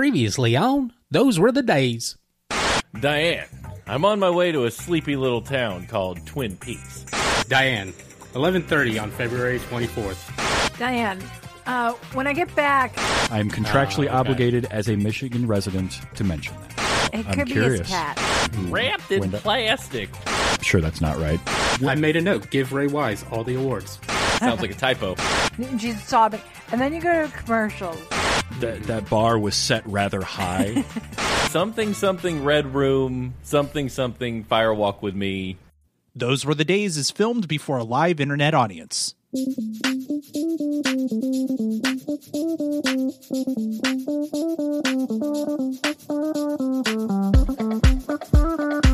Previously on, those were the days. Diane, I'm on my way to a sleepy little town called Twin Peaks. Diane, 11:30 on February 24th. Diane, uh, when I get back, I'm contractually Ah, okay. obligated as a Michigan resident to mention that. it I'm could be curious. his cat. Wrapped in When the- plastic. I'm sure that's not right. I made a note. Give Ray Wise all the awards. Sounds like a typo. She's sobbing, and then you go to commercials. That that bar was set rather high. Something something red room, something something firewalk with me. Those Were the Days is filmed before a live internet audience.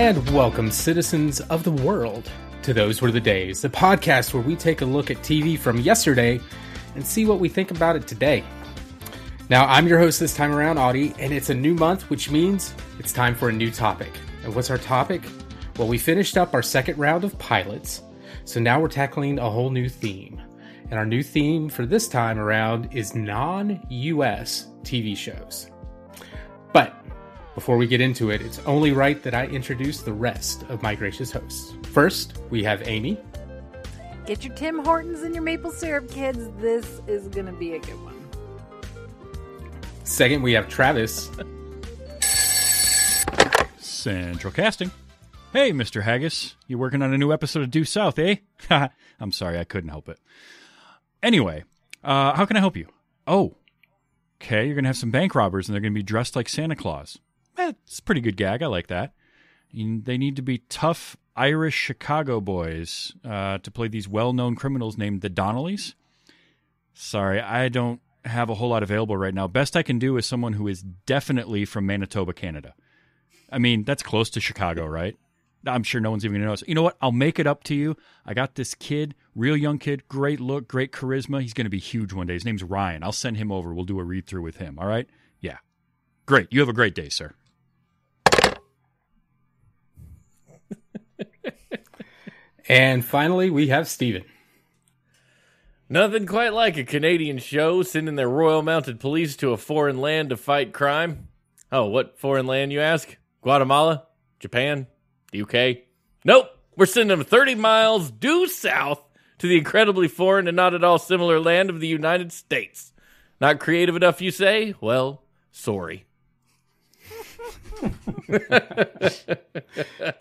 And welcome, citizens of the world, to Those Were the Days, the podcast where we take a look at TV from yesterday and see what we think about it today. Now, I'm your host this time around, Audie, and it's a new month, which means it's time for a new topic. And what's our topic? Well, we finished up our second round of pilots, so now we're tackling a whole new theme. And our new theme for this time around is non US TV shows. But before we get into it, it's only right that I introduce the rest of my gracious hosts. First, we have Amy. Get your Tim Hortons and your maple syrup, kids. This is gonna be a good one. Second, we have Travis. Central Casting. Hey, Mr. Haggis, you working on a new episode of Due South, eh? I'm sorry, I couldn't help it. Anyway, uh, how can I help you? Oh, okay, you're gonna have some bank robbers, and they're gonna be dressed like Santa Claus. That's a pretty good gag. I like that. They need to be tough Irish Chicago boys uh, to play these well-known criminals named the Donnellys. Sorry, I don't have a whole lot available right now. Best I can do is someone who is definitely from Manitoba, Canada. I mean, that's close to Chicago, right? I'm sure no one's even gonna notice. You know what? I'll make it up to you. I got this kid, real young kid, great look, great charisma. He's gonna be huge one day. His name's Ryan. I'll send him over. We'll do a read through with him. All right? Yeah. Great. You have a great day, sir. And finally, we have Steven. Nothing quite like a Canadian show sending their Royal Mounted Police to a foreign land to fight crime. Oh, what foreign land, you ask? Guatemala? Japan? The UK? Nope. We're sending them 30 miles due south to the incredibly foreign and not at all similar land of the United States. Not creative enough, you say? Well, sorry.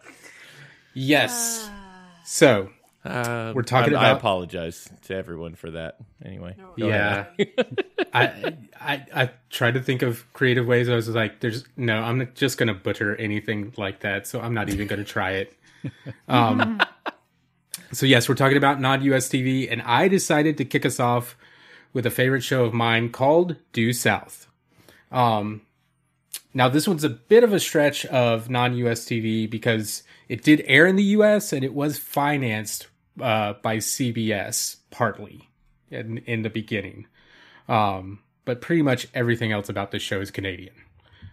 Yes. Ah. So, Uh, We're talking I, I apologize to everyone for that. Anyway, Go yeah. I, I I tried to think of creative ways. I was like, "There's no, I'm not just gonna butcher anything like that, so I'm not even gonna try it." Um, so yes, we're talking about non-US TV, and I decided to kick us off with a favorite show of mine called Due South. Um, now this one's a bit of a stretch of non-US TV because it did air in the US and it was financed uh, by CBS partly in, in the beginning. Um, but pretty much everything else about this show is Canadian.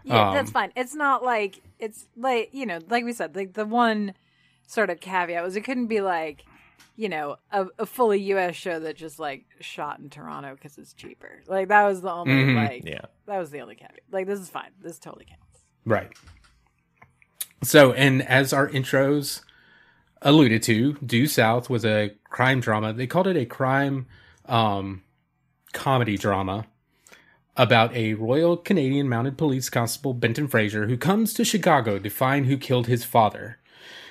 Yeah, Um, that's fine. It's not like it's like you know, like we said, like the one sort of caveat was it couldn't be like you know a, a fully U.S. show that just like shot in Toronto because it's cheaper. Like that was the only Mhm. like Yeah. that was the only caveat. Like this is fine. This totally counts. Right. So, and as our intros alluded to, Due South was a crime drama. They called it a crime um, comedy drama about a Royal Canadian Mounted Police Constable, Benton Fraser, who comes to Chicago to find who killed his father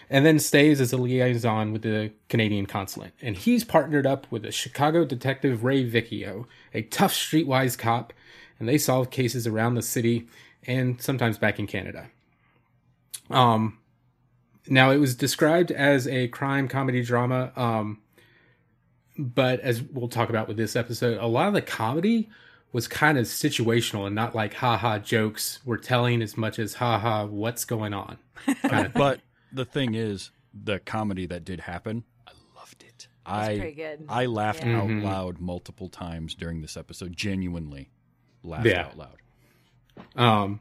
and then stays as a liaison with the Canadian consulate. And he's partnered up with a Chicago detective, Ray Vecchio, a tough streetwise cop, and they solve cases around the city and sometimes back in Canada. Um, now it was described as a crime comedy drama, um, but as we'll talk about with this episode, a lot of the comedy was kind of situational and not like haha jokes we're telling as much as haha what's going on. Kind of But the thing is, the comedy that did happen, I loved it. I pretty good. I laughed Yeah. out Mhm. loud multiple times during this episode. Genuinely laughed Yeah. out loud. Um,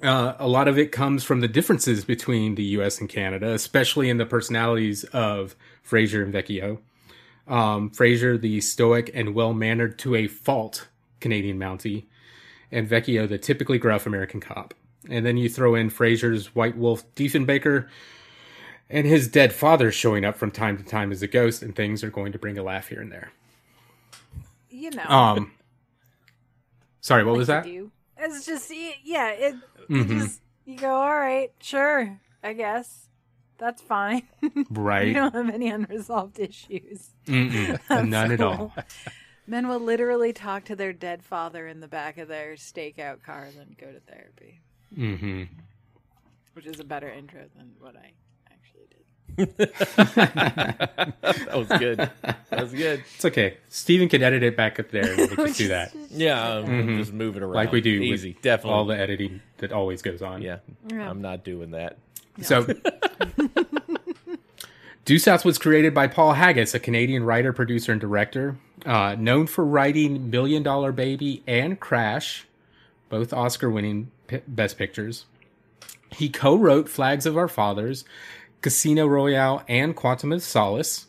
Uh, a lot of it comes from the differences between the U.S. and Canada, especially in the personalities of Fraser and Vecchio. Um, Fraser, the stoic and well-mannered to a fault Canadian Mountie, and Vecchio, the typically gruff American cop. And then you throw in Fraser's White Wolf Diefenbaker and his dead father showing up from time to time as a ghost, and things are going to bring a laugh here and there. You know. Um, sorry, what was that? do. It's just yeah. It Mhm. you just you go all right, sure, I guess that's fine. Right. you don't have any unresolved issues. None at all. Men will literally talk to their dead father in the back of their stakeout car, then go to therapy, hmm which is a better intro than what I actually did. that was good. That was good. It's okay. Steven can edit it back up there, and we can just do Just- that. just- Yeah, um, just moving around like we do Easy, with definitely. all the editing that always goes on. yeah, Yeah. I'm not doing that. So, Due South was created by Paul Haggis, a Canadian writer, producer, and director, uh, known for writing Million Dollar Baby and Crash, both Oscar-winning p- Best Pictures. He co-wrote Flags of Our Fathers, Casino Royale, and Quantum of Solace.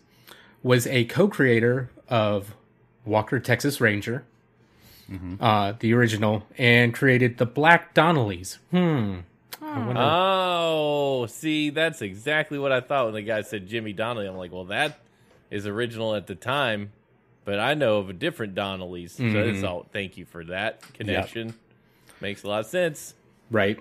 Was a co-creator of Walker Texas Ranger, uh, the original, and created the Black Donnellys. Hmm. Wonder- Oh, see, that's exactly what I thought when the guy said Jimmy Donnelly. I'm like, well, that is original at the time, but I know of a different Donnelly's. So it's all thank you for that connection. Makes a lot of sense. right?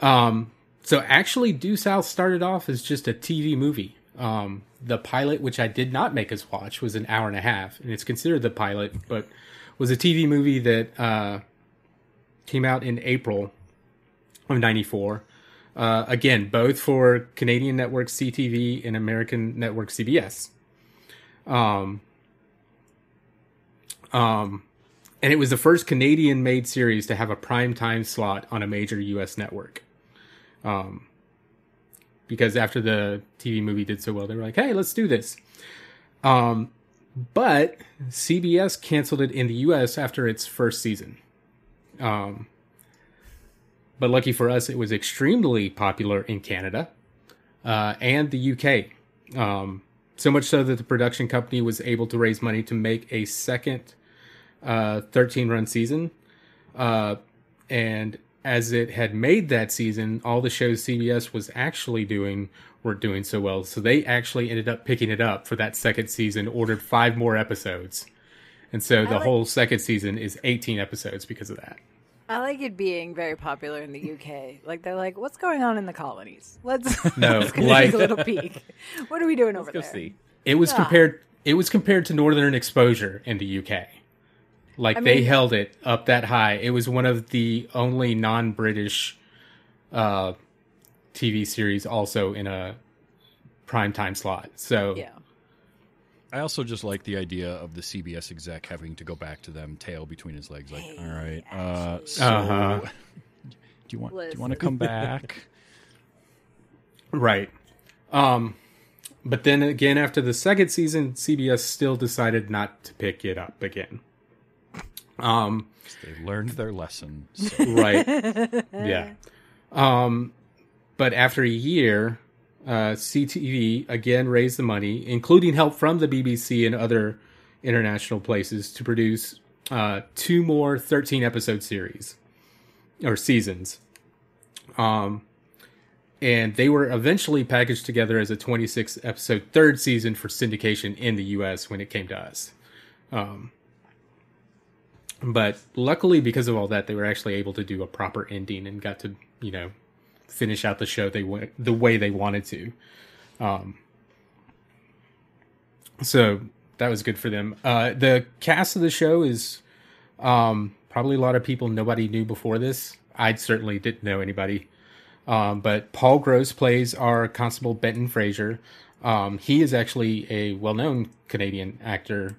Um, so actually, Due South started off as just a TV movie. Um, the pilot, which I did not make us watch, was an hour and a half, and it's considered the pilot, but was a TV movie that uh, came out in April of '94. Uh, again, both for Canadian network CTV and American network CBS. Um, um, and it was the first Canadian made series to have a prime time slot on a major US network. Um, because after the TV movie did so well, they were like, hey, let's do this. Um, but CBS canceled it in the US after its first season. Um, but lucky for us, it was extremely popular in Canada uh, and the UK. Um, so much so that the production company was able to raise money to make a second uh, 13 run season. Uh, and as it had made that season, all the shows CBS was actually doing were doing so well. So they actually ended up picking it up for that second season, ordered five more episodes. And so the like- whole second season is 18 episodes because of that. I like it being very popular in the UK. Like they're like, what's going on in the colonies? Let's No, let's like- take a little peek. What are we doing over Go there? see. It was Ah. compared it was compared to Northern Exposure in the UK. Like I they mean- held it up that high. It was one of the only non-British uh, TV series also in a prime time slot. So Yeah. I also just like the idea of the CBS exec having to go back to them, tail between his legs, like, Hey, all right, uh, so Uh-huh. do you want do you want to come back? Right. Um, but then again, after the second season, CBS still decided not to pick it up again. Um, they learned their lesson. So. right. yeah. Um, but after a year, uh, CTV again raised the money, including help from the BBC and other international places, to produce uh, two more 13 episode series or seasons. Um, and they were eventually packaged together as a 26 episode third season for syndication in the US when it came to us. Um, but luckily, because of all that, they were actually able to do a proper ending and got to, you know, finish out the show they went the way they wanted to. Um, so that was good for them. Uh, the cast of the show is um, probably a lot of people nobody knew before this. I certainly didn't know anybody. Um, but Paul Gross plays our Constable Benton Fraser. Um, he is actually a well-known Canadian actor,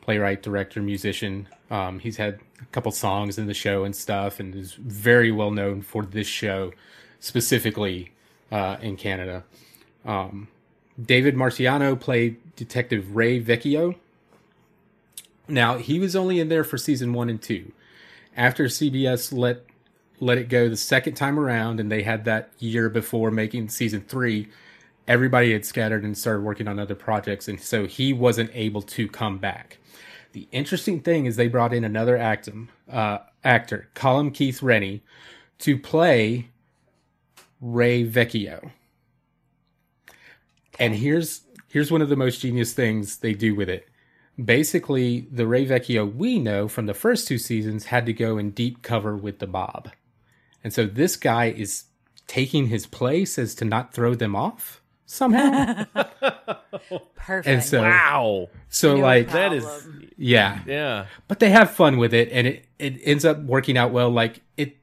playwright, director, musician. Um, he's had a couple songs in the show and stuff, and is very well known for this show specifically uh, in Canada. Um, David Marciano played Detective Ray Vecchio. Now he was only in there for season one and two. After CBS let let it go the second time around, and they had that year before making season three. Everybody had scattered and started working on other projects, and so he wasn't able to come back. The interesting thing is they brought in another actor, uh, actor, Callum Keith Rennie, to play Ray Vecchio. And here's here's one of the most genius things they do with it. Basically, the Ray Vecchio we know from the first two seasons had to go in deep cover with the Bob. And so this guy is taking his place as to not throw them off somehow. Perfect. and so Wow. so New like That is yeah. yeah. But they have fun with it and it, it ends up working out well like it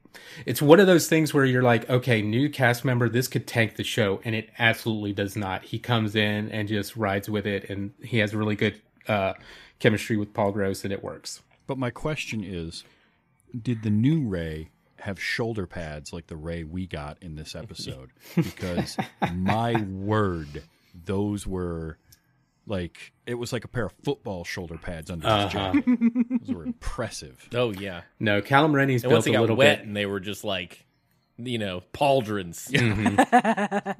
it's one of those things where you're like, okay, new cast member, this could tank the show, and it absolutely does not. He comes in and just rides with it, and he has really good uh, chemistry with Paul Gross, and it works. But my question is, did the new Ray have shoulder pads like the Ray we got in this episode? Because my word, those were like it was like a pair of football shoulder pads under his Uh-huh. jacket. Those were impressive. Oh yeah. No, Callum Rennie's And once built they a got little wet bit. and they were just like, you know, pauldrons.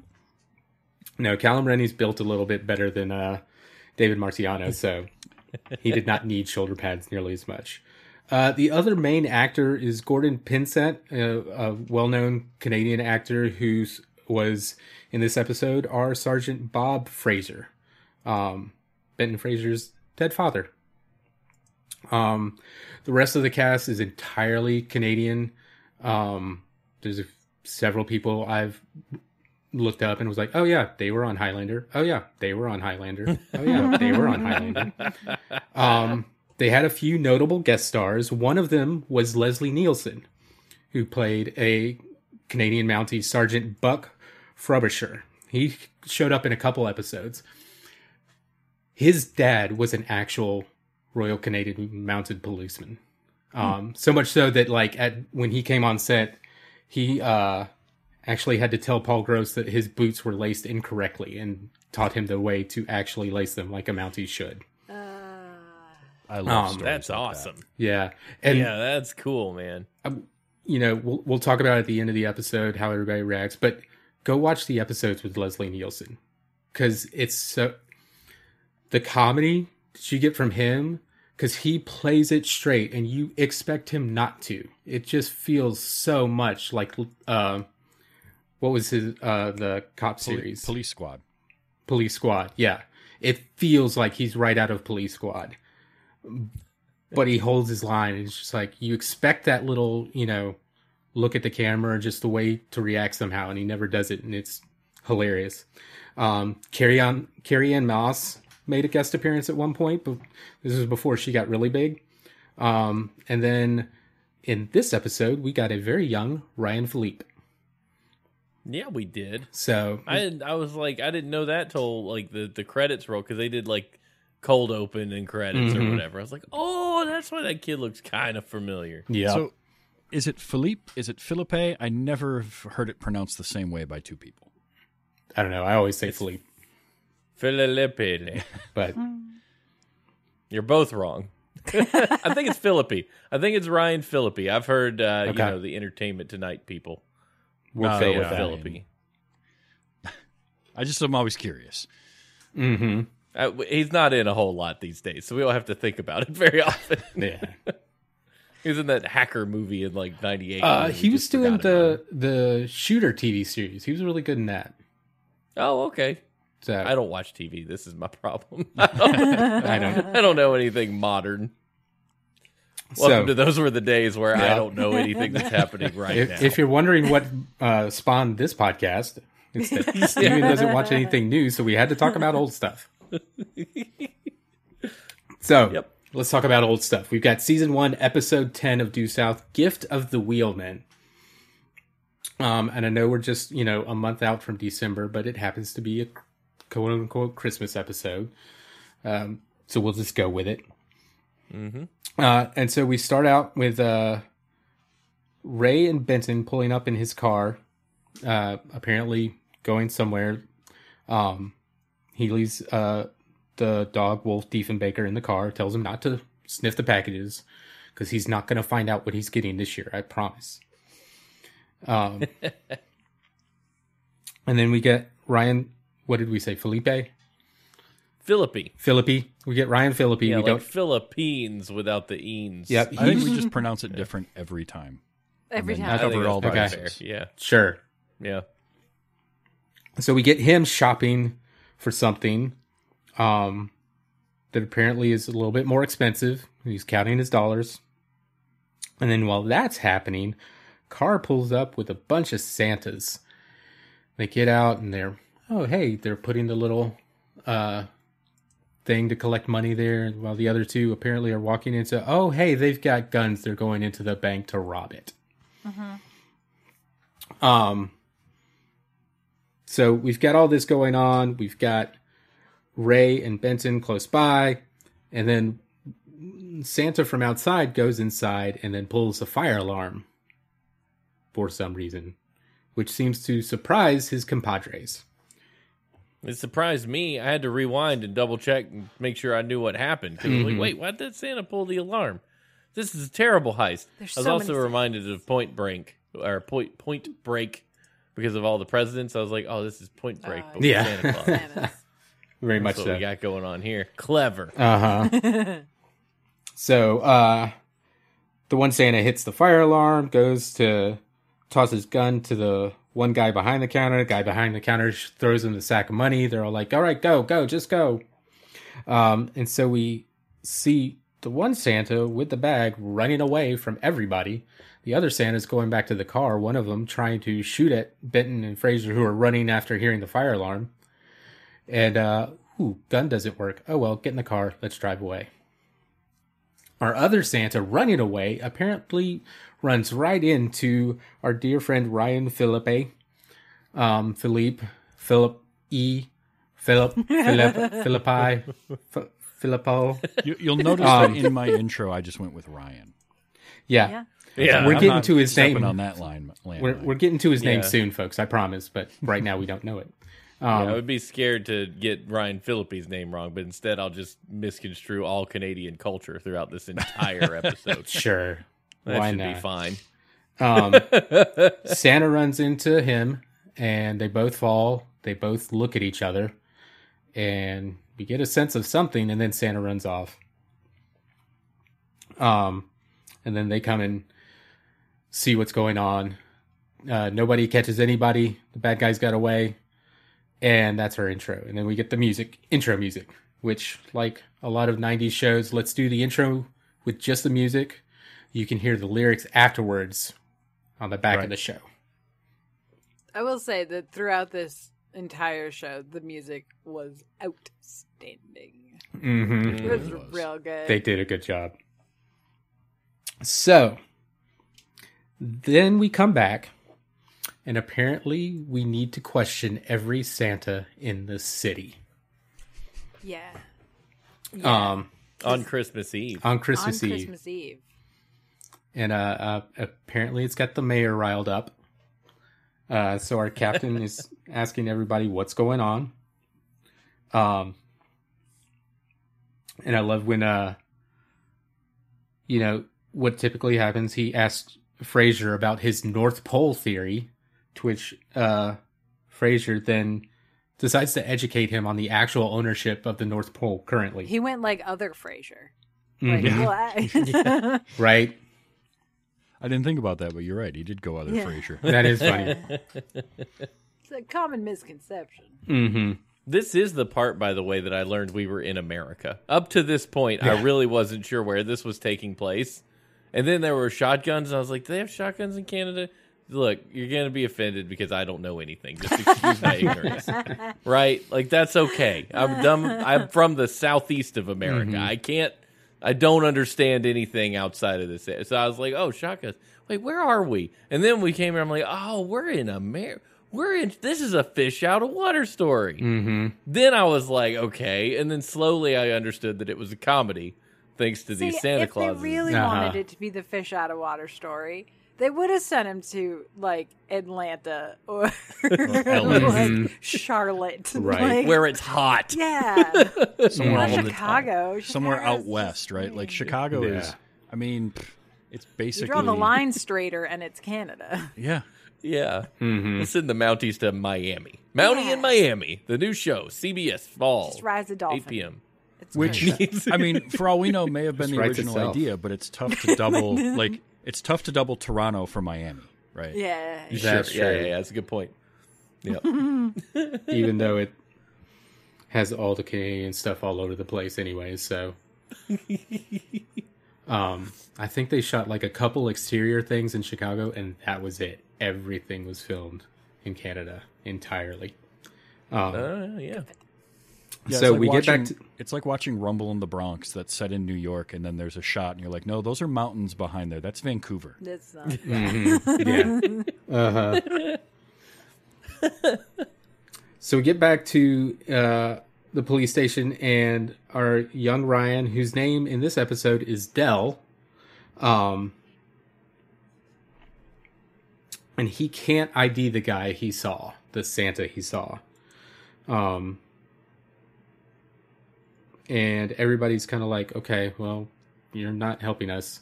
No, Callum Rennie's built a little bit better than uh, David Marciano, so he did not need shoulder pads nearly as much. Uh, the other main actor is Gordon Pinsent, a, a well-known Canadian actor who was in this episode our Sergeant Bob Fraser, um, Benton Fraser's dead father. Um, the rest of the cast is entirely Canadian. Um, there's a, several people I've looked up and was like, oh yeah, they were on Highlander. Oh yeah, they were on Highlander. Oh yeah, they were on Highlander. Um, they had a few notable guest stars. One of them was Leslie Nielsen, who played a Canadian Mountie Sergeant Buck Frobisher. He showed up in a couple episodes. His dad was an actual Royal Canadian Mounted Policeman. Um, so much so that like at when he came on set, he uh actually had to tell Paul Gross that his boots were laced incorrectly and taught him the way to actually lace them like a Mountie should. I love Um, That's like that. awesome. Yeah. And yeah, that's cool, man. you know, we'll we'll talk about at the end of the episode how everybody reacts, but go watch the episodes with Leslie Nielsen cuz it's so the comedy that you get from him cuz he plays it straight and you expect him not to. It just feels so much like uh what was his uh the cop Poli- series? Police Squad. Police Squad. Yeah. It feels like he's right out of Police Squad. But he holds his line. It's just like you expect that little, you know, look at the camera, just the way to react somehow, and he never does it, and it's hilarious. Um, Carrie on Carrie Ann Moss made a guest appearance at one point, but this was before she got really big. Um, and then in this episode, we got a very young Ryan Phillippe. Yeah, we did. So I didn't, I was like, I didn't know that till like the the credits roll because they did like cold open and credits or Mhm. whatever. I was like, oh, that's why that kid looks kind of familiar. yeah, So, is it Philippe? Is it Philippe? I never have heard it pronounced the same way by two people. I don't know. I always say Philippe, Filipe. but You're both wrong. I think it's Philippi. I think it's Ryan Philippi. I've heard uh, you know the Entertainment Tonight people we'll Uh, go say with it that. Philippi. I just am always curious. Mm-hmm. Uh, he's not in a whole lot these days, so we don't have to think about it very often. Yeah. he was in that hacker movie in like '98. Uh, he was doing the the shooter TV series. He was really good in that. Oh, okay. So I don't watch TV. This is my problem. I don't, I don't. I don't know anything modern. So Welcome to those were the days where I don't know anything that's happening right if, now. if you're wondering what uh, spawned this podcast, it's that Steven doesn't watch anything new, so we had to talk about old stuff. So Yep. let's talk about old stuff. We've got season one, episode ten of Due South, Gift of the Wheelman. Um, and I know we're just you know a month out from December, but it happens to be a quote unquote Christmas episode. Um, so we'll just go with it. hmm Uh, and so we start out with uh, Ray and Benton pulling up in his car, uh, apparently going somewhere. Um, he leaves uh, the dog Wolf Diefenbaker in the car, tells him not to sniff the packages because he's not going to find out what he's getting this year. I promise. Um, and then we get Ryan. What did we say? Felipe, Philippi. Philippi. We get Ryan Philippi. Yeah, we like don't. Philippines without the eens. Yep. I think we just pronounce it different every time. Every time. I think cover that's all the probably fair. Yeah, Sure. yeah. So we get him shopping for something um, that apparently is a little bit more expensive. He's counting his dollars. And then while that's happening, car pulls up with a bunch of Santas. They get out and they're, oh, hey, they're putting the little uh, thing to collect money there. While the other two apparently are walking into, oh, hey, they've got guns. They're going into the bank to rob it. Um, so we've got all this going on. We've got Ray and Benton close by, and then Santa from outside goes inside and then pulls a fire alarm for some reason, which seems to surprise his compadres. It surprised me. I had to rewind and double check and make sure I knew what happened. 'Cause I was like, mm-hmm. wait, why did Santa pull the alarm? This is a terrible heist. There's I was so also many reminded of Point Break or Point Point Break because of all the presidents. I was like, oh, this is Point Break, Oh, but with yeah. Santa Claus. Santas. Very much That's what so. we got going on here. Clever. Uh huh. so, uh, the one Santa hits the fire alarm, goes to toss his gun to the one guy behind the counter. The guy behind the counter sh- throws him the sack of money. They're all like, "All right, go, go, just go." Um, and so we see the one Santa with the bag running away from everybody. The other Santa's going back to the car. One of them trying to shoot at Benton and Fraser, who are running after hearing the fire alarm. And uh, ooh, gun doesn't work. Oh well, get in the car. Let's drive away. Our other Santa running away apparently runs right into our dear friend Ryan Phillippe, um, Philippe, Philip E, Philip, Philip, Philippi, F- Filippo. You, you'll notice Um, that in my intro, I just went with Ryan. Yeah, Yeah. Yeah, We're I'm getting not to his name. on that line. landmine. we're we're getting to his name Yeah. soon, folks. I promise. But right now we don't know it. Yeah, Um, I would be scared to get Ryan Phillippe's name wrong, but instead I'll just misconstrue all Canadian culture throughout this entire episode. sure. That Why should not? be fine. Um, Santa runs into him, and they both fall. They both look at each other, and we get a sense of something. And then Santa runs off. Um, and then they come and see what's going on. Uh, nobody catches anybody. The bad guys got away, and that's our intro. And then we get the music, intro music, which, like a lot of '90s shows, let's do the intro with just the music. You can hear the lyrics afterwards on the back of the show. I will say that throughout this entire show, the music was outstanding. Mm-hmm. It was was. real good. They did a good job. So then we come back, and apparently we need to question every Santa in the city. yeah. Um, On Christmas Eve. on On Christmas Eve, Christmas Eve. and uh, uh, apparently it's got the mayor riled up. Uh, so our captain is asking everybody what's going on. Um, and I love when uh, you know what typically happens. He asks Fraser about his North Pole theory, to which uh, Fraser then decides to educate him on the actual ownership of the North Pole currently. He went like other Frasier. Like, Mhm. what? Right? I didn't think about that, but you're right. He did go other Yeah. Frasier. That is funny. It's a common misconception. hmm This is the part, by the way, that I learned we were in America. Up to this point, I really wasn't sure where this was taking place. And then there were shotguns, and I was like, do they have shotguns in Canada? Look, you're going to be offended because I don't know anything. Just excuse my ignorance. Right? Like, that's okay. I'm dumb. I'm from the southeast of America. I can't, I don't understand anything outside of this. So I was like, oh, shotguns. Wait, where are we? And then we came here. I'm like, oh, we're in America. We're in, this is a fish out of water story. hmm Then I was like, okay, and then slowly I understood that it was a comedy, thanks to See, these Santa if Clauses. they really Uh-huh. wanted it to be the fish out of water story, they would have sent him to like Atlanta or like Charlotte, Right. Like, where it's hot. yeah, Somewhere, not all the time. Chicago. Somewhere out west, right? Like strange. Chicago is. I mean, pff, it's You basically. draw the line straighter, and it's Canada. Yeah. Yeah. Mm-hmm. Let's send the Mounties to Miami. Mountie Yeah. in Miami. The new show, CBS Fall, Just rise the dolphin. 8 p.m. It's Which great. I mean, for all we know, may have been the original itself. idea, but it's tough to double. like, it's tough to double Toronto for Miami, right? yeah. That's sure. Yeah, true. yeah, yeah, that's a good point. Yeah. Even though it has all the Canadian stuff all over the place, anyway. So, um, I think they shot like a couple exterior things in Chicago, and that was it. Everything was filmed in Canada entirely. Um, Uh, yeah. Yeah, so like we get back to It's like watching Rumble in the Bronx that's set in New York, and then there's a shot, and you're like, no, those are mountains behind there. That's Vancouver. That's not. yeah. Uh huh. so we get back to uh, the police station, and our young Ryan, whose name in this episode is Dell, um, and he can't ID the guy he saw, the Santa he saw. Um, and everybody's kind of like, okay, well, you're not helping us.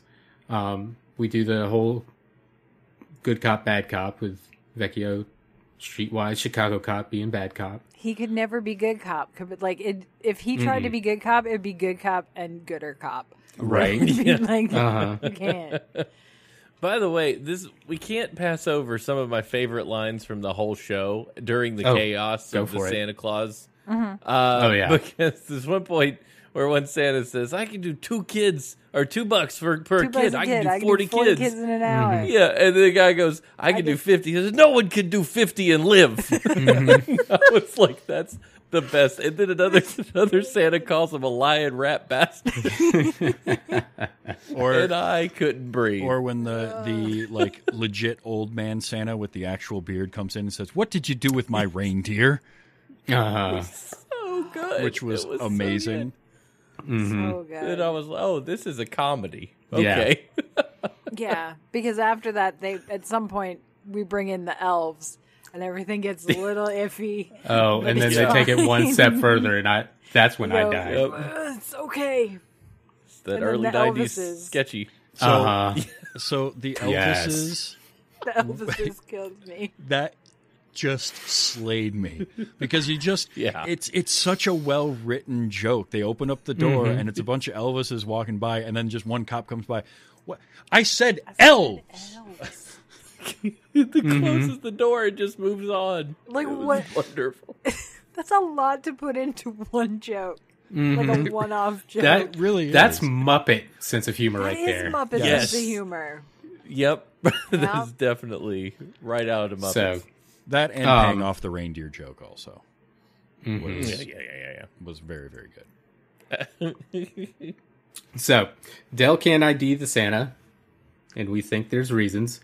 Um, we do the whole good cop, bad cop with Vecchio, streetwise Chicago cop being bad cop. He could never be good cop. Could- Like it, if he tried to be good cop, it'd be good cop and gooder cop. Right. It'd like Uh-huh. you can't. By the way, this we can't pass over some of my favorite lines from the whole show during the Oh, chaos go of the it. Santa Claus. Mm-hmm. Uh, Oh, yeah. because there's one point where one Santa says, "I can do two kids or two bucks for per Two bucks kid. a I kid. can do forty, kids." Mm-hmm. in an hour. Yeah, and the guy goes, "I can do 50. He says, "No one can do fifty and live." Mm-hmm. I was like, "That's the best." And then another another Santa calls him a lion rat bastard, Or and I couldn't breathe. or when the the like legit old man Santa with the actual beard comes in and says, "What did you do with my reindeer?" Uh-huh. so good, Which was, It so amazing. good. So good. And I was, like, oh, this is a comedy. Okay. Yeah, because after that, they at some point we bring in the elves, and everything gets a little iffy. Oh, and then they it's take it one step further, and I that's when I die. died. Yep. "Uh, It's okay. that And early the 90s Elvises. sketchy. So Uh-huh. so the Yes. Elvises The Elvises killed me. that just slayed me because you just Yeah. it's it's such a well written joke. They open up the door Mm-hmm. and it's a bunch of Elvises walking by, and then just one cop comes by. What I said, elves. Elves. the Mm-hmm. closes the door and just moves on. Like what? Wonderful. That's a lot to put into one joke. Like a one-off joke. That really that's is. Muppet sense of humor right That is there. Muppet Yes. sense of humor. Yep. Yeah. That's definitely right out of Muppets. So That and Um, paying off the reindeer joke also was yeah, yeah, yeah, was very very good. So, Dell can't ID the Santa, and we think there's reasons.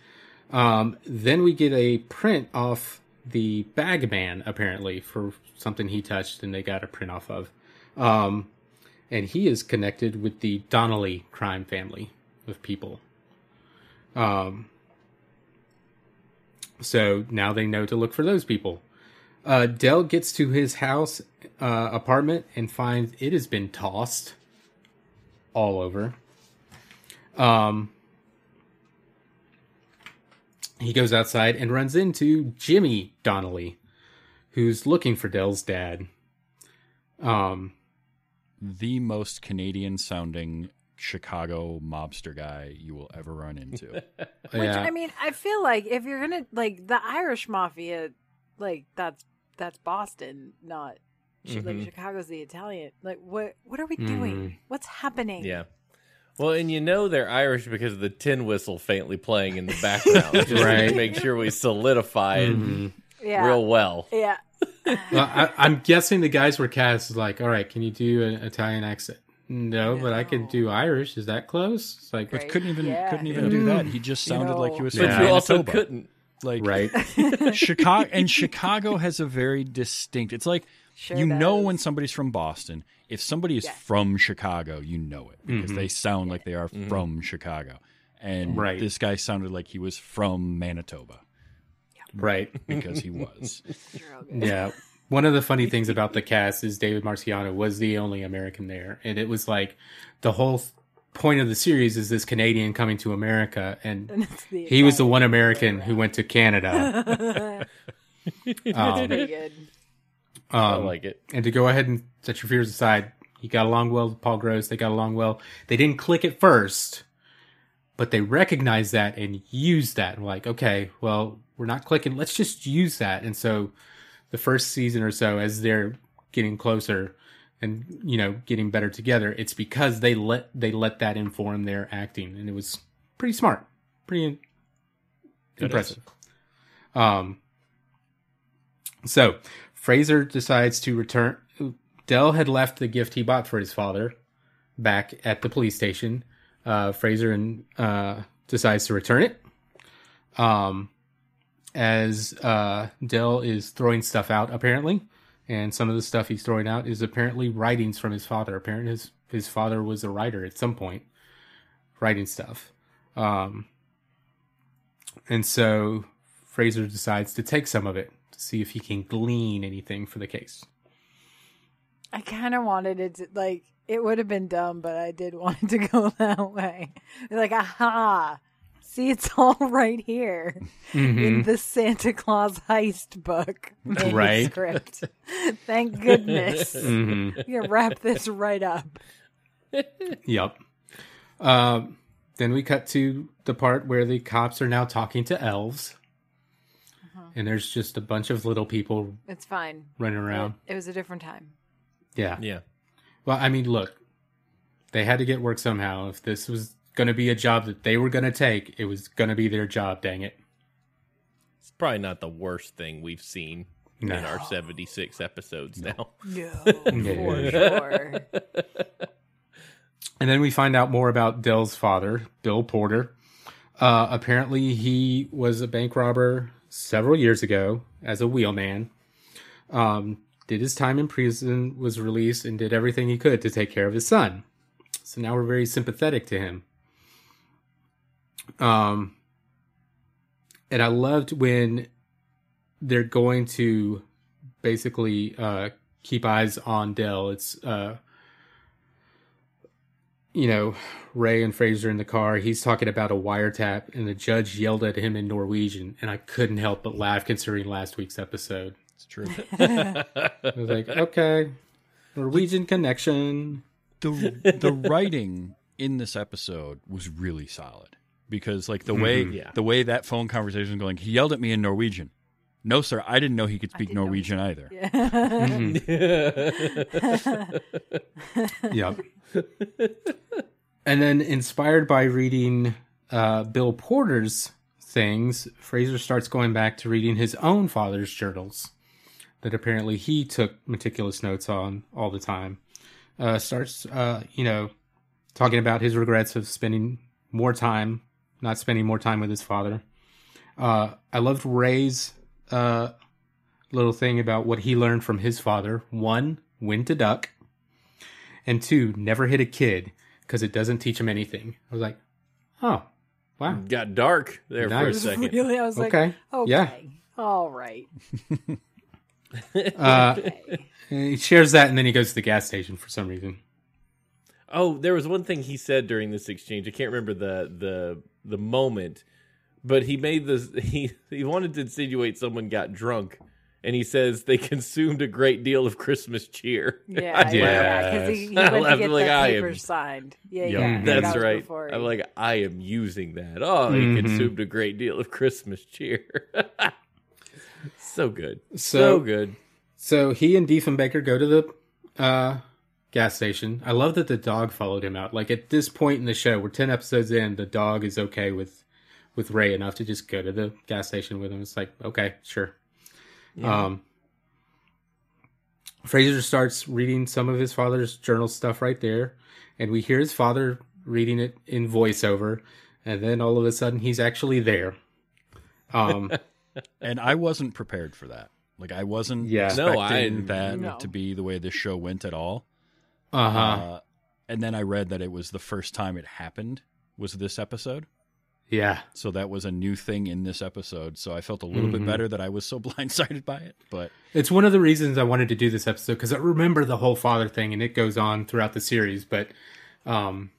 Um, then we get a print off the bag man, apparently, for something he touched, and they got a print off of. Um, and he is connected with the Donnelly crime family of people. Um, so now they know to look for those people. Uh, Dell gets to his house uh, apartment and finds it has been tossed all over. Um, he goes outside and runs into Jimmy Donnelly, who's looking for Dell's dad. Um, The most Canadian sounding Chicago mobster guy you will ever run into. Which yeah, I mean, I feel like if you're gonna like the Irish mafia, like that's that's Boston, not Chi- like. Chicago's the Italian. Like what what are we Mhm. doing? What's happening? Yeah. Well, and you know they're Irish because of the tin whistle faintly playing in the background. Just Right. to make sure we solidify it Mhm. yeah, real well. yeah. well, I, I'm guessing the guys were cast like, all right, can you do an Italian accent? No, but I could do Irish. Is that close? It's like, Great. couldn't even Yeah. couldn't even do that. He just sounded like he was No. from But Yeah. you also Manitoba. couldn't. like right? Chicago and Chicago has a very distinct. It's like Sure you know when somebody's from Boston. If somebody is Yeah. from Chicago, you know it because Mhm. they sound like they are from Chicago. And Right. this guy sounded like he was from Manitoba right. because he was. You're all good. Yeah. One of the funny things about the cast is David Marciano was the only American there, and it was like the whole point of the series is this Canadian coming to America, and And it's the he was the one American who went to Canada. Um, Pretty good. I um, like it. and to go ahead and set your fears aside, he got along well with Paul Gross. They got along well. They didn't click at first, but they recognized that and used that. And like, okay, well, we're not clicking. Let's just use that. And so, the first season or so, as they're getting closer and you know getting better together, it's because they let they let that inform their acting, and it was pretty smart, pretty impressive. Um. So Fraser decides to return. Dell had left the gift he bought for his father back at the police station. Uh, Fraser and uh, decides to return it. Um, as uh, Dell is throwing stuff out, apparently, and some of the stuff he's throwing out is apparently writings from his father. Apparently, his his father was a writer at some point, writing stuff. Um, and so Fraser decides to take some of it to see if he can glean anything for the case. I kind of wanted it to, like, it would have been dumb, but I did want it to go that way. Like, aha. See, it's all right here in the Santa Claus heist book Right. manuscript. Thank goodness. Mm-hmm. You're gonna wrap this right up. Yep. Um, then we cut to the part where the cops are now talking to elves, and there's just a bunch of little people It's fine. running around. It, it was a different time. Yeah. Yeah. Well, I mean, look, they had to get work somehow. If this was going to be a job that they were going to take, it was going to be their job. Dang it. It's probably not the worst thing we've seen No. in our 76 episodes now. No, for sure. And then we find out more about Dell's father, Bill Porter. Uh, apparently, he was a bank robber several years ago as a wheelman. Um, did his time in prison, was released, and did everything he could to take care of his son. So now we're very sympathetic to him. Um, and I loved when they're going to basically uh, keep eyes on Dell. It's uh, you know, Ray and Fraser in the car. He's talking about a wiretap, and the judge yelled at him in Norwegian, and I couldn't help but laugh considering last week's episode. It's true. I was like, okay, Norwegian connection. the the writing in this episode was really solid because like the way Yeah. the way that phone conversation was going, he yelled at me in Norwegian. No, sir, I didn't know he could speak didn't know he Norwegian either. Yep. and then, inspired by reading uh, Bill Porter's things, Fraser starts going back to reading his own father's journals that apparently he took meticulous notes on all the time. Uh, starts, uh, you know, talking about his regrets of spending more time, not spending more time with his father. Uh, I loved Ray's uh, little thing about what he learned from his father. One, when to duck and two, never hit a kid because it doesn't teach him anything. I was like, oh, wow, Got dark there for a second. really, I was like, okay, okay, yeah. all right. Uh, Okay. he shares that, and then he goes to the gas station for some reason. Oh, there was one thing he said during this exchange. I can't remember the the the moment, but he made this. He he wanted to insinuate someone got drunk, and he says they consumed a great deal of Christmas cheer. Yeah, yeah, because he, he I went to get like, the I am- signed. Yeah, Yeah, yeah, That's that right. before he- I'm like, I am using that. Oh, he Mhm. consumed a great deal of Christmas cheer. so good, so, So- good. So he and Diefenbaker go to the uh, gas station. I love that the dog followed him out. Like at this point in the show, we're ten episodes in, the dog is okay with with Ray enough to just go to the gas station with him. It's like, okay, sure. Um, Fraser starts reading some of his father's journal stuff right there, and we hear his father reading it in voiceover, and then all of a sudden he's actually there. Um, And I wasn't prepared for that. Like I wasn't Yeah. expecting No, I- that No. to be the way this show went at all. Uh-huh. Uh, and then I read that it was the first time it happened was this episode. Yeah. So that was a new thing in this episode. So I felt a little Mhm. bit better that I was so blindsided by it. But It's one of the reasons I wanted to do this episode because I remember the whole father thing and it goes on throughout the series. But um,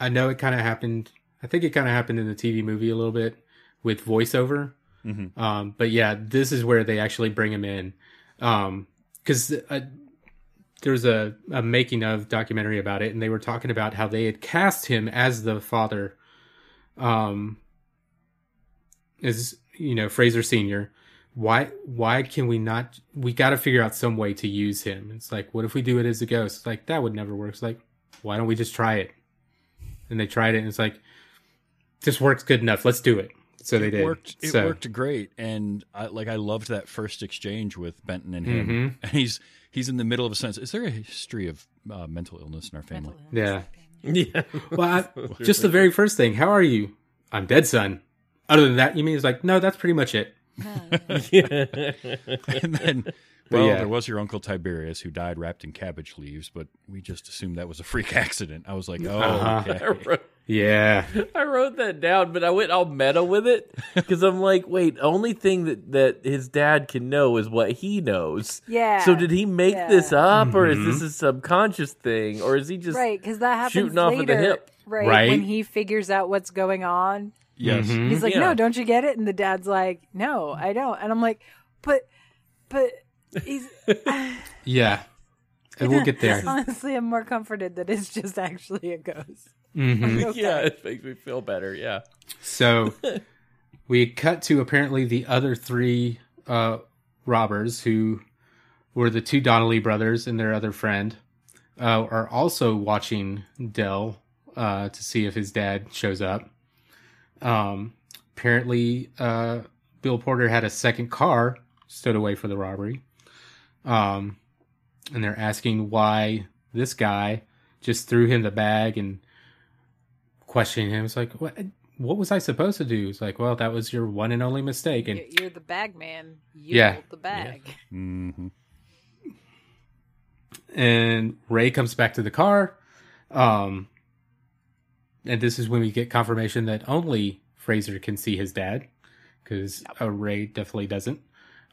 I know it kind of happened. I think it kind of happened in the TV movie a little bit with voiceover. Mhm. Um, but yeah, this is where they actually bring him in. Um, uh, there's a, a making of documentary about it and they were talking about how they had cast him as the father, um, as, you know, Fraser Senior. Why, why can we not, we got to figure out some way to use him. It's like, what if we do it as a ghost? It's like, that would never work. It's like, why don't we just try it? And they tried it and it's like, this works good enough. Let's do it. So they it did. worked. It so, worked great, and I, like I loved that first exchange with Benton and him. Mhm. And he's he's in the middle of a sentence. Is there a history of uh, mental illness in our family? Yeah. Yeah. Well, I, just the very first thing. How are you? I'm dead, son. Other than that, you mean it's like, no, that's pretty much it. and then, well, yeah. there was your uncle Tiberius who died wrapped in cabbage leaves, but we just assumed that was a freak accident. I was like, oh, Uh-huh. I okay. wrote, Yeah. I wrote that down, but I went all meta with it because I'm like, wait, only thing that, that his dad can know is what he knows. Yeah. So did he make Yeah. this up, or is this a subconscious thing, or is he just right? Because that happens shooting off later, at the hip? right? Right. When he figures out what's going on, Yes. Mhm. he's like, Yeah. "No, don't you get it?" And the dad's like, "No, I don't." And I'm like, "But, but he's." Yeah. And we'll get there. Honestly, I'm more comforted that it's just actually a ghost. hmm Okay. Yeah, it makes me feel better. Yeah. So we cut to apparently the other three uh, robbers who were the two Donnelly brothers and their other friend uh, are also watching Dell uh, to see if his dad shows up. Um, apparently, uh, Bill Porter had a second car stowed away for the robbery. Um, and they're asking why this guy just threw him the bag and questioning him. It's like, what? What was I supposed to do? It's like, well, that was your one and only mistake. And You're- You're the bag man. You Yeah. the bag. hmm and Ray comes back to the car. Um, and this is when we get confirmation that only Fraser can see his dad because uh, Ray definitely doesn't.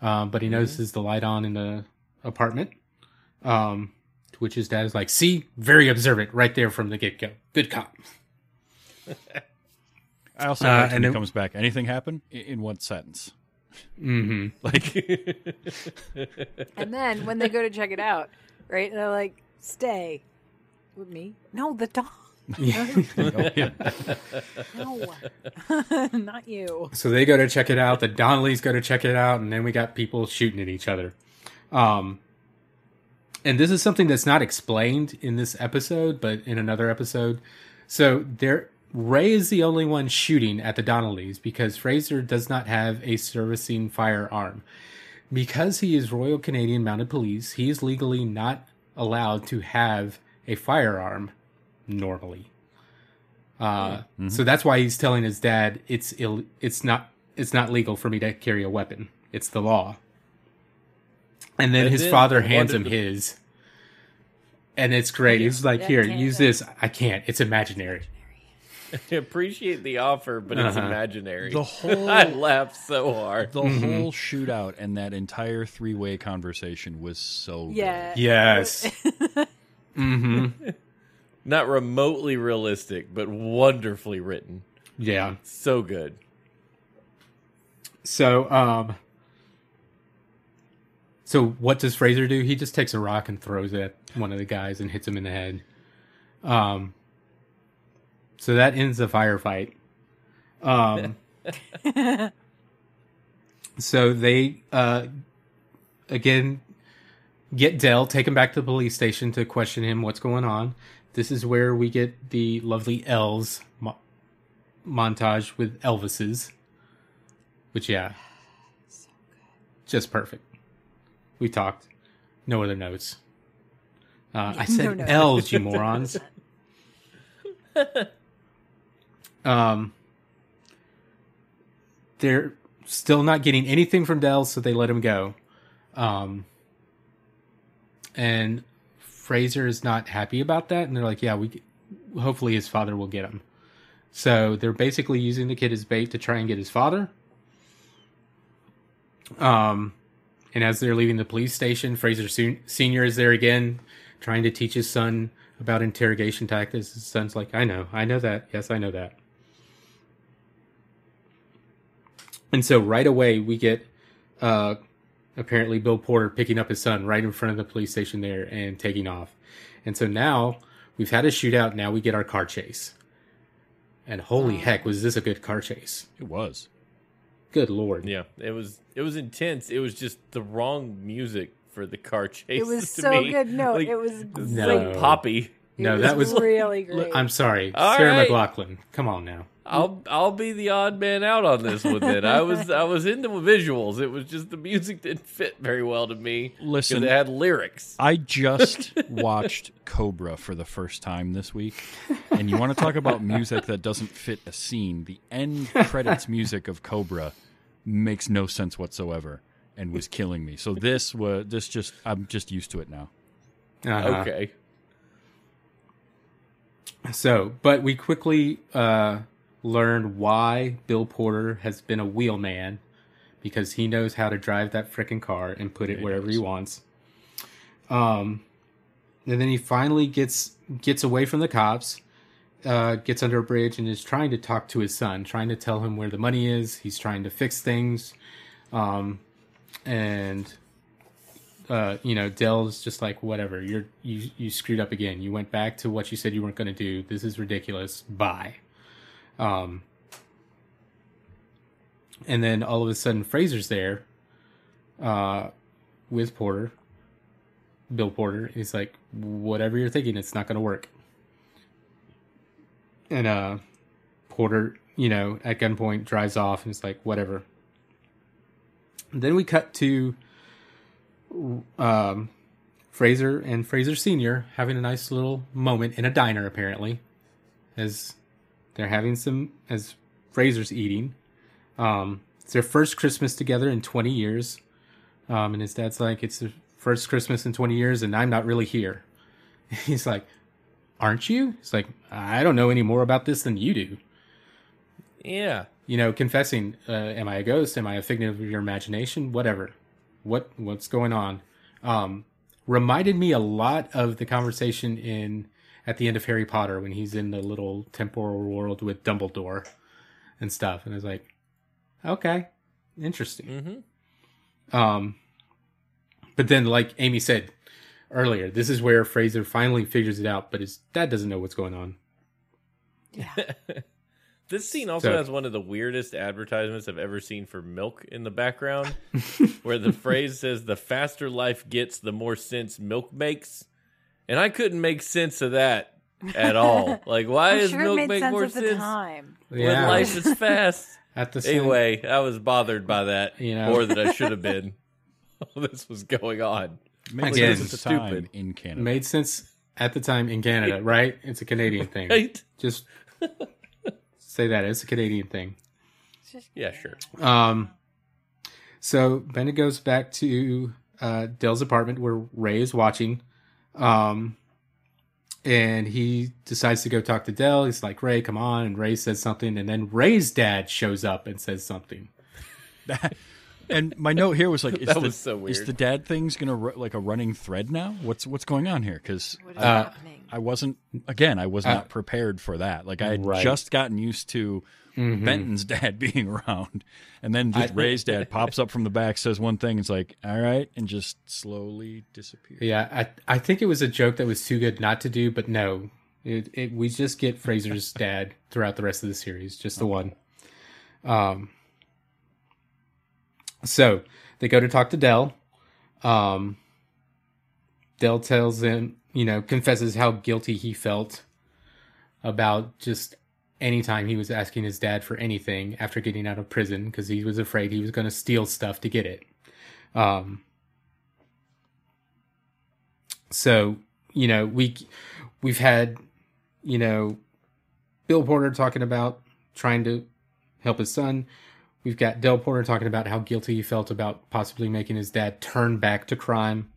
Um, but he notices the light on in the apartment. Um, to which his dad is like, "See, very observant, right there from the get go. Good cop." I also Uh, and he then- comes back. Anything happen in, in one sentence? Mm-hmm. Like, And then when they go to check it out, right? They're like, "Stay with me." No, the dog. yeah. No, not you. So they go to check it out. The Donnellys go to check it out, and then we got people shooting at each other. Um, and this is something that's not explained in this episode, but in another episode. So there, Ray is the only one shooting at the Donnellys because Fraser does not have a servicing firearm. Because he is Royal Canadian Mounted Police, he is legally not allowed to have a firearm normally. Uh, So that's why he's telling his dad it's Ill- it's not it's not legal for me to carry a weapon. It's the law. And then And his then father hands him wanted his, and it's great. He's like, "Here, use this." I can't. It's imaginary. Appreciate the offer, but it's Uh-huh. imaginary. The whole I laughed so hard. the whole shootout and that entire three way conversation was so good. Yeah. Yes. mm-hmm. Not remotely realistic, but wonderfully written. Yeah. So good. So, um, so what does Fraser do? He just takes a rock and throws it at one of the guys and hits him in the head. Um, so that ends the firefight. Um, so they, uh, again, get Dell, take him back to the police station to question him what's going on. This is where we get the lovely elves mo- montage with Elvises. Which yeah, just perfect. We talked. No other notes. Uh, I said notes. elves, you morons. um, they're still not getting anything from Dell, so they let him go. Um, and Fraser is not happy about that, and they're like, "Yeah, we hopefully his father will get him." So they're basically using the kid as bait to try and get his father. Um, and as they're leaving the police station, Fraser Senior is there again, trying to teach his son about interrogation tactics. His son's like, I know, I know that. Yes, I know that. And so right away we get uh, apparently Bill Porter picking up his son right in front of the police station there and taking off. And so now we've had a shootout. Now we get our car chase. And holy heck, was this a good car chase? It was. Good lord. Yeah, it was it was intense. It was just the wrong music for the car chase. It was to so me. good. No, Like, it was No. great. poppy. It No, that was really great. I'm sorry, All Sarah right. McLachlan. Come on now. I'll I'll be the odd man out on this one. Then I was I was into visuals. It was just the music didn't fit very well to me. Listen. it had lyrics. I just watched Cobra for the first time this week, and you want to talk about music that doesn't fit a scene? The end credits music of Cobra makes no sense whatsoever, and was killing me. So this was this just I'm just used to it now. Uh-huh. Okay. So, but we quickly uh, learned why Bill Porter has been a wheelman because he knows how to drive that frickin' car and put it he wherever he wants. Um, and then he finally gets gets away from the cops, uh, gets under a bridge, and is trying to talk to his son, trying to tell him where the money is. He's trying to fix things, um, and uh, you know, Dell's just like, whatever, you're you you screwed up again. You went back to what you said you weren't going to do. This is ridiculous. Bye. Um, and then all of a sudden, Fraser's there, uh, with Porter, Bill Porter. He's like, whatever you're thinking, it's not going to work. And uh, Porter, you know, at gunpoint drives off and is like, whatever. then we cut to um, Fraser and Fraser Senior having a nice little moment in a diner, apparently, as they're having some as Fraser's eating. Um, it's their first Christmas together in 20 years, um, and his dad's like, "It's the first Christmas in 20 years, and I'm not really here." He's like, "Aren't you?" He's like, "I don't know any more about this than you do." Yeah. you know, confessing, uh, am I a ghost? Am I a figment of your imagination? Whatever. What what's going on? Um, reminded me a lot of the conversation in at the end of Harry Potter when he's in the little temporal world with Dumbledore and stuff. And I was like, okay, interesting. Mm-hmm. Um, but then, like Amy said earlier, this is where Fraser finally figures it out, but his dad doesn't know what's going on. Yeah. This scene also So- has one of the weirdest advertisements I've ever seen for milk in the background, where the phrase says, "The faster life gets, the more sense milk makes," and I couldn't make sense of that at all. Like, why I'm does sure milk it made make sense more the sense time. when life is fast? at the same Anyway, I was bothered by that You know. more than I should have been. All this was going on. Made Again, sense at the stupid. time in Canada. made sense at the time in Canada, right? It's a Canadian thing. Right? Just say that it's a Canadian thing. Yeah, sure. Um, so Benton goes back to uh, Dell's apartment where Ray is watching, um, and he decides to go talk to Dell. He's like, "Ray, come on!" And Ray says something, and then Ray's dad shows up and says something. And my note here was like, is That the, was so Is the dad thing's gonna ru- like a running thread now? What's what's going on here? Because what is Uh. I wasn't again. I was not prepared for that. Like I had Right. just gotten used to Benton's dad being around, and then just Ray's dad pops up from the back, says one thing, it's like, all right, and just slowly disappears. Yeah, I I think it was a joke that was too good not to do, but no, it, it we just get Fraser's dad throughout the rest of the series, just the one. Um. So they go to talk to Dell. Um. Dell tells him, you know, confesses how guilty he felt about just anytime he was asking his dad for anything after getting out of prison because he was afraid he was going to steal stuff to get it. Um. So, you know, we we've had, you know, Bill Porter talking about trying to help his son. We've got Del Porter talking about how guilty he felt about possibly making his dad turn back to crime.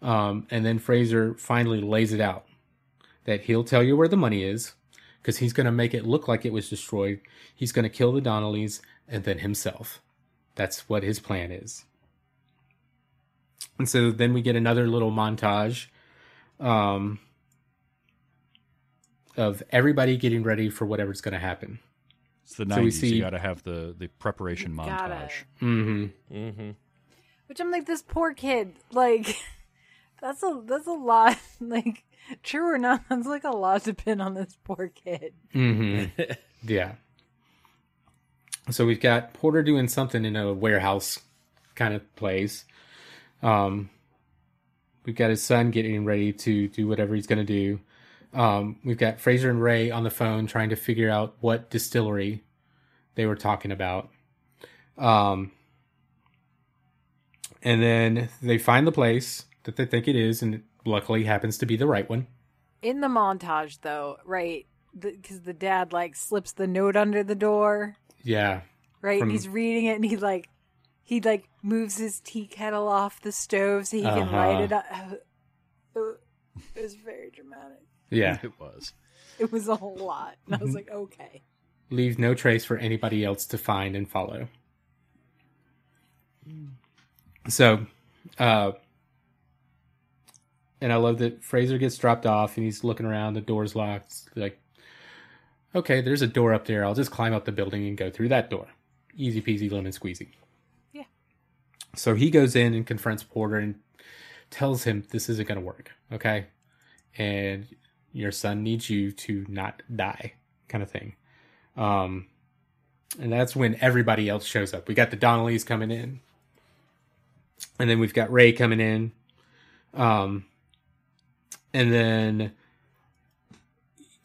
Um, and then Fraser finally lays it out that he'll tell you where the money is because he's going to make it look like it was destroyed. He's going to kill the Donnellys and then himself. That's what his plan is. And so then we get another little montage um, of everybody getting ready for whatever's going to happen. It's the So we see- You got to have the, the preparation Gotta. montage. Mm-hmm. Mm-hmm. Which I'm like, this poor kid, like, that's a that's a lot. Like, true or not, that's like a lot to pin on this poor kid. Mm-hmm. yeah. So we've got Porter doing something in a warehouse kind of place. Um, we've got his son getting ready to do whatever he's going to do. Um, we've got Fraser and Ray on the phone trying to figure out what distillery they were talking about. Um, and then they find the place that they think it is, and luckily happens to be the right one. In the montage, though, right? Because the, dad like slips the note under the door, Yeah. right? From- and he's reading it, and he like he like moves his tea kettle off the stove so he can Uh-huh. light it up. It was very dramatic. Yeah. It was. It was a whole lot, and I Mm-hmm. was like, okay. leave no trace for anybody else to find and follow. So, uh, and I love that Fraser gets dropped off and he's looking around, the door's locked. It's like, okay, there's a door up there. I'll just climb up the building and go through that door. Easy peasy lemon squeezy. Yeah. So he goes in and confronts Porter and tells him this isn't going to work. Okay. And your son needs you to not die, kind of thing. Um, and that's when everybody else shows up. We got the Donnellys coming in, and then we've got Ray coming in. Um, and then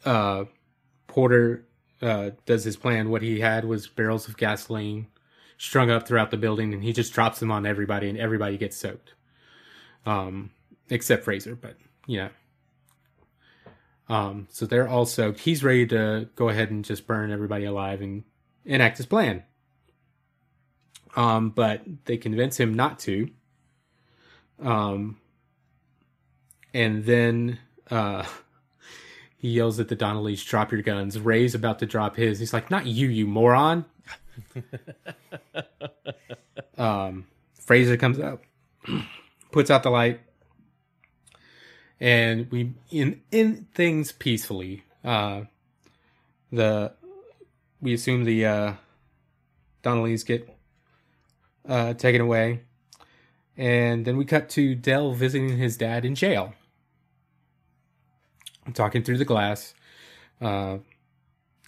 uh, Porter uh, does his plan. What he had was barrels of gasoline strung up throughout the building, and he just drops them on everybody, and everybody gets soaked. Um, except Fraser, but know. Um, so they're all soaked. He's ready to go ahead and just burn everybody alive and enact his plan. Um, but they convince him not to. Um, and then uh, he yells at the Donnellys, "Drop your guns!" Ray's about to drop his. He's like, "Not you, you moron!" um, Fraser comes up, puts out the light, and we in in things peacefully. Uh, the we assume the uh, Donnellys get uh, taken away, and then we cut to Dell visiting his dad in jail, talking through the glass, uh,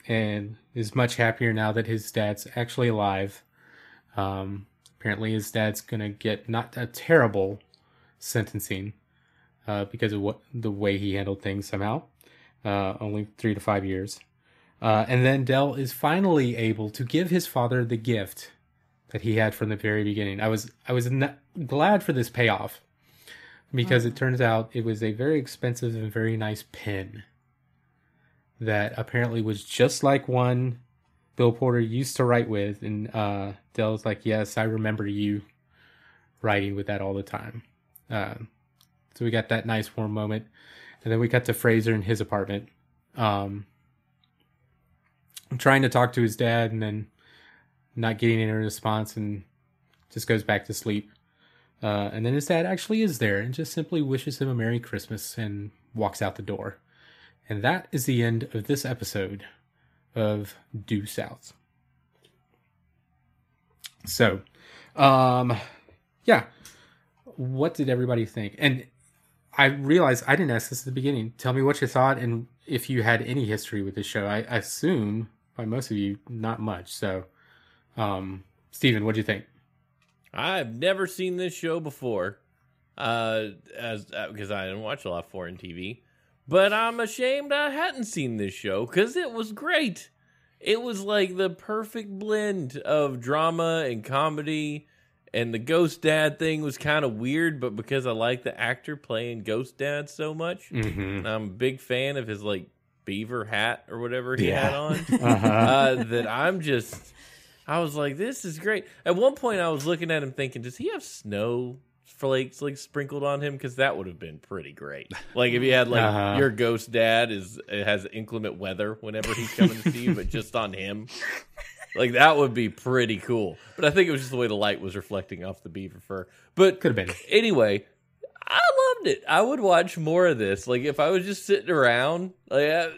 and is much happier now that his dad's actually alive. Um, apparently, his dad's gonna get not a terrible sentencing uh, because of what the way he handled things somehow. Uh, only three to five years. Uh, and then Dell is finally able to give his father the gift that he had from the very beginning. I was I was n- glad for this payoff because it turns out it was a very expensive and very nice pen that apparently was just like one Bill Porter used to write with, and uh, Dell's like, "Yes, I remember you writing with that all the time." Um, so we got that nice warm moment, and then we cut to Fraser in his apartment, um, trying to talk to his dad, and then not getting any response, and just goes back to sleep. Uh, and then his dad actually is there and just simply wishes him a Merry Christmas and walks out the door. And that is the end of this episode of Due South. So, um, yeah, what did everybody think? And I realized I didn't ask this at the beginning. Tell me what you thought and if you had any history with this show. I, I assume by most of you, not much. So, um, Stephen, what do you think? I've never seen this show before, uh, as uh, because I didn't watch a lot of foreign TV. But I'm ashamed I hadn't seen this show because it was great. It was like the perfect blend of drama and comedy. And the Ghost Dad thing was kind of weird, but because I like the actor playing Ghost Dad so much, Mm-hmm. I'm a big fan of his like beaver hat or whatever he Yeah. had on. Uh-huh. uh, that I'm just, I was like, this is great. At one point, I was looking at him thinking, does he have snow flakes like sprinkled on him? Because that would have been pretty great. Like if you had like Uh-huh. your ghost dad is it has inclement weather whenever he's coming to see you, but just on him. Like that would be pretty cool. But I think it was just the way the light was reflecting off the beaver fur. But Could have been. anyway, I loved it. I would watch more of this. Like if I was just sitting around, like I,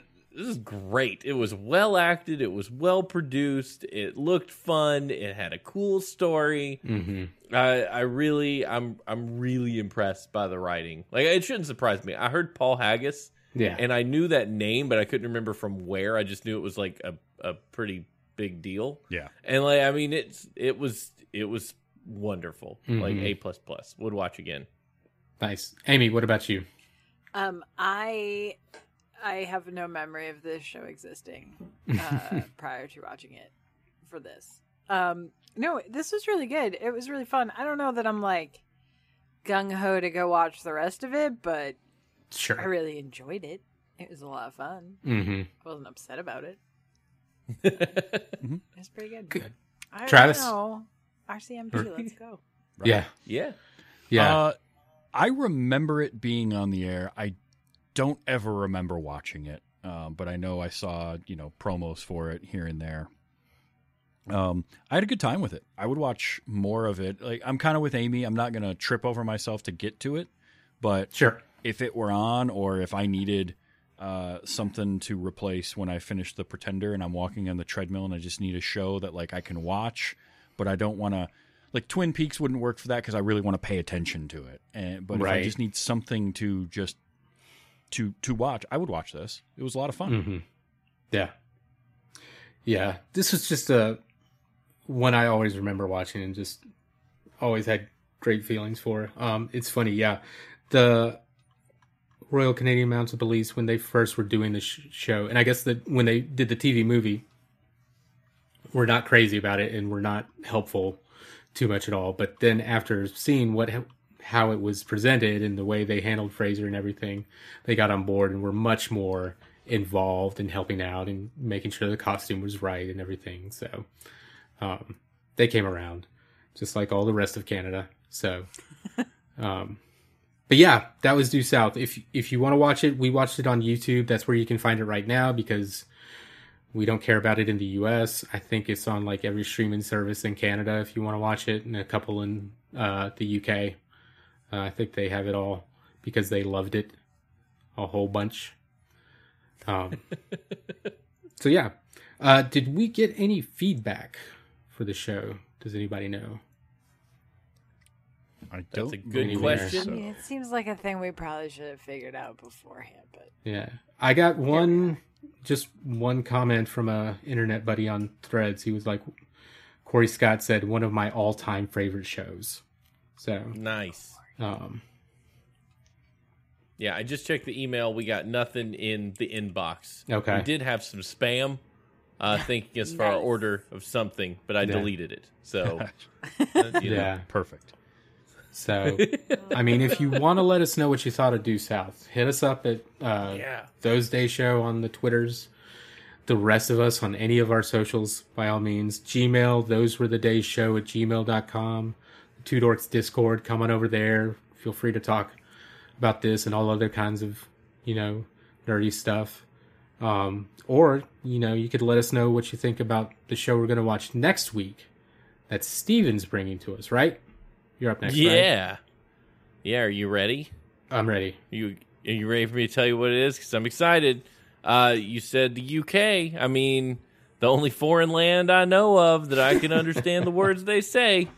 this is great. It was well acted. It was well produced. It looked fun. It had a cool story. hmm I I really I'm I'm really impressed by the writing. Like it shouldn't surprise me. I heard Paul Haggis Yeah. and I knew that name, but I couldn't remember from where. I just knew it was like a, a pretty big deal. Yeah. And like I mean it's it was it was wonderful. Like Mhm. A plus plus. Would watch again. nice. Amy, what about you? Um, I I have no memory of this show existing uh, prior to watching it for this. Um, no, this was really good. It was really fun. I don't know that I'm like gung ho to go watch the rest of it, but sure, I really enjoyed it. It was a lot of fun. hmm I wasn't upset about it. yeah, It was pretty good. Good. I Travis? don't know. RCMP, let's go. Yeah. yeah. Yeah. Uh, I remember it being on the air. I don't ever remember watching it, um, but I know I saw you know promos for it here and there. Um, I had a good time with it. I would watch more of it. Like I'm kind of with Amy. I'm not gonna trip over myself to get to it, but sure. if it were on or if I needed uh, something to replace when I finish the Pretender and I'm walking on the treadmill and I just need a show that like I can watch, but I don't want to. Like Twin Peaks wouldn't work for that because I really want to pay attention to it. And but if I just need something to just to to watch, I would watch this. It was a lot of fun. hmm Yeah. Yeah. This was just a one I always remember watching and just always had great feelings for. Um, it's funny, yeah. The Royal Canadian Mounted Police when they first were doing the sh- show, and I guess that when they did the TV movie, were not crazy about it and were not helpful too much at all. But then after seeing what how it was presented and the way they handled Fraser and everything, they got on board and were much more involved in helping out and making sure the costume was right and everything. So um, they came around, just like all the rest of Canada. So, um, but yeah, that was Due South. If if you want to watch it, we watched it on YouTube. That's where you can find it right now because we don't care about it in the U.S. I think it's on like every streaming service in Canada if you want to watch it, and a couple in uh, the U.K. Uh, I think they have it all because they loved it a whole bunch. Um, so yeah, uh, did we get any feedback for the show? Does anybody know? I That's don't a good believe question. so. Yeah, it seems like a thing we probably should have figured out beforehand, but Yeah, I got one, just one comment from a internet buddy on Threads. He was like, Corey Scott said one of my all-time favorite shows. So, Nice. Um, Yeah, I just checked the email. We got nothing in the inbox. Okay. We did have some spam uh, thanking us for our order of something, but I Yeah. deleted it. So, you know. yeah. Perfect. So, I mean, if you want to let us know what you thought of Due South, hit us up at uh, Yeah. Those Day Show on the Twitters. The rest of us on any of our socials, by all means. Gmail, those were the days show at gmail.com. Two Dorks Discord, come on over there. Feel free to talk about this and all other kinds of, you know, nerdy stuff. Um, or, you know, you could let us know what you think about the show we're going to watch next week that Stephen's bringing to us, right? You're up next, right? Yeah. Yeah, are you ready? I'm ready. You are you ready for me to tell you what it is? Because I'm excited. Uh, you said the UK. I mean, the only foreign land I know of that I can understand the words they say.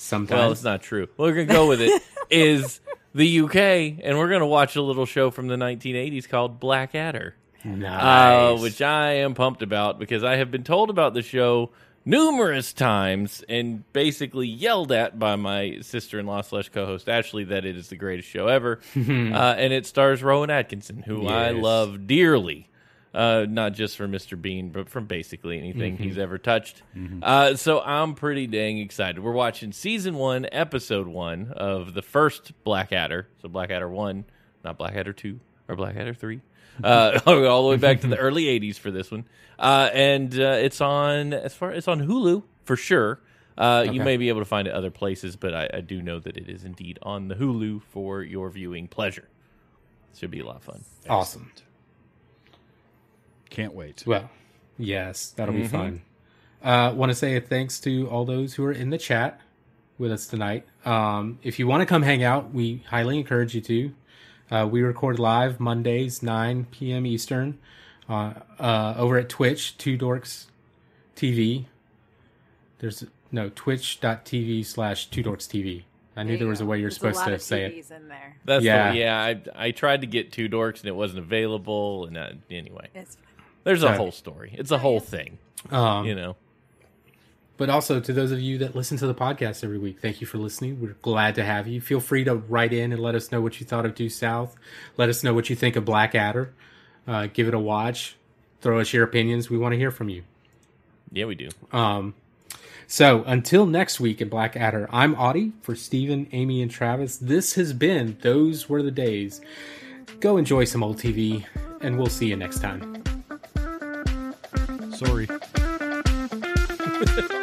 Sometimes. Well, it's not true. We're gonna go with it. is the UK, and we're gonna watch a little show from the 1980s called Blackadder, uh, nice. which I am pumped about because I have been told about the show numerous times and basically yelled at by my sister-in-law slash co-host Ashley that it is the greatest show ever, uh, and it stars Rowan Atkinson, who I love dearly. Uh, not just for Mr. Bean, but from basically anything Mm-hmm. he's ever touched. Uh, so I'm pretty dang excited. We're watching season one, episode one of the first Blackadder. So Blackadder one, not Blackadder two or Blackadder three. Uh, all the way back to the early '80s for this one, uh, and uh, it's on as far it's on Hulu for sure. Uh, You may be able to find it other places, but I, I do know that it is indeed on the Hulu for your viewing pleasure. Should be a lot of fun. awesome. Can't wait. Well, yes, that'll be Mhm. fun. Uh, Want to say a thanks to all those who are in the chat with us tonight. Um, if you want to come hang out, we highly encourage you to. Uh, we record live Mondays, 9 p.m. Eastern uh, uh, over at Twitch, Two Dorks TV. There's no twitch.tv slash Two Dorks TV. I knew there was a way you're There's supposed a lot to of say it. TVs in there. That's Yeah. yeah. yeah, I I tried to get two dorks and it wasn't available. And uh, anyway, It's fine. There's a whole story. It's a whole thing. Um, You know. But also to those of you that listen to the podcast every week, thank you for listening. We're glad to have you. Feel free to write in and let us know what you thought of Due South. Let us know what you think of Blackadder. Uh, give it a watch. Throw us your opinions. We want to hear from you. Yeah, we do. Um, so until next week in Blackadder, I'm Audie for Stephen, Amy, and Travis. This has been Those Were the Days. Go enjoy some old TV, and we'll see you next time. Sorry.